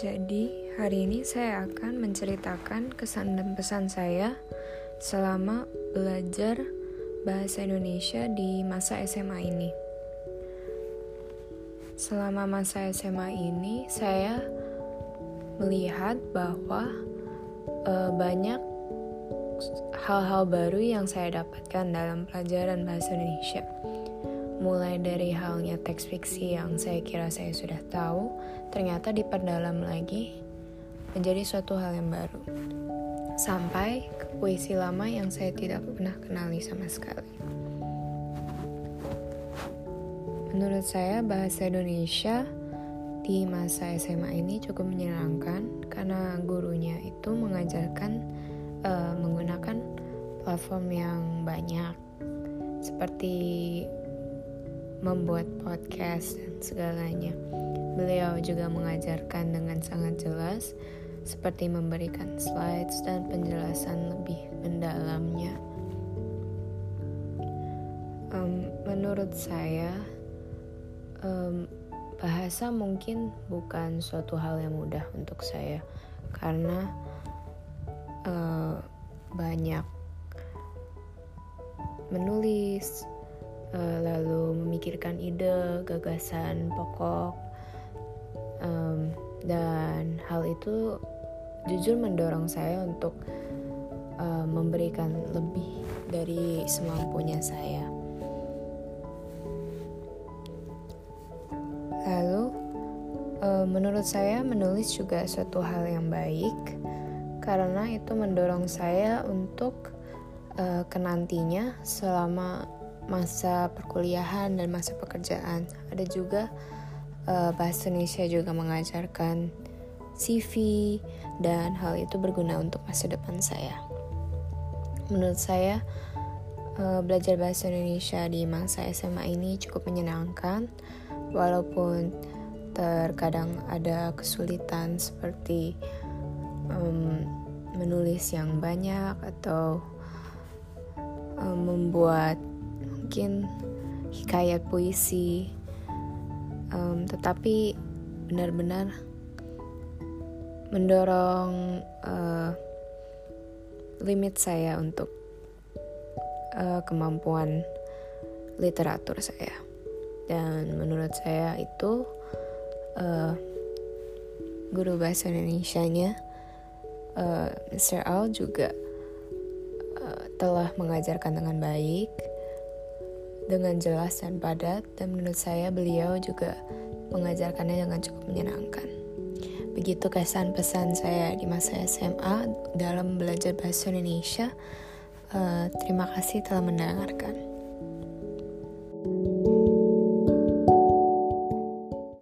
Jadi, hari ini saya akan menceritakan kesan dan pesan saya selama belajar bahasa Indonesia di masa SMA ini. Selama masa SMA ini, saya melihat bahwa e, banyak hal-hal baru yang saya dapatkan dalam pelajaran bahasa Indonesia mulai dari halnya teks fiksi yang saya kira saya sudah tahu, ternyata diperdalam lagi menjadi suatu hal yang baru. Sampai ke puisi lama yang saya tidak pernah kenali sama sekali. Menurut saya bahasa Indonesia di masa SMA ini cukup menyenangkan karena gurunya itu mengajarkan uh, menggunakan platform yang banyak seperti membuat podcast dan segalanya. Beliau juga mengajarkan dengan sangat jelas, seperti memberikan slides dan penjelasan lebih mendalamnya. Um, menurut saya, um, bahasa mungkin bukan suatu hal yang mudah untuk saya, karena uh, banyak menulis, uh, lalu memikirkan ide, gagasan pokok, um, dan hal itu jujur mendorong saya untuk uh, memberikan lebih dari semampunya saya. Lalu, uh, menurut saya, menulis juga suatu hal yang baik karena itu mendorong saya untuk uh, kenantinya selama masa perkuliahan dan masa pekerjaan. Ada juga uh, bahasa Indonesia juga mengajarkan CV dan hal itu berguna untuk masa depan saya. Menurut saya uh, belajar bahasa Indonesia di masa SMA ini cukup menyenangkan walaupun terkadang ada kesulitan seperti um, menulis yang banyak atau um, membuat mungkin hikayat puisi um, tetapi benar-benar mendorong uh, limit saya untuk uh, kemampuan literatur saya dan menurut saya itu uh, guru bahasa Indonesia-nya uh, Mr. Al juga telah mengajarkan dengan baik dengan jelas dan padat dan menurut saya beliau juga mengajarkannya dengan cukup menyenangkan. Begitu kesan pesan saya di masa SMA dalam belajar bahasa Indonesia. Uh, terima kasih telah mendengarkan.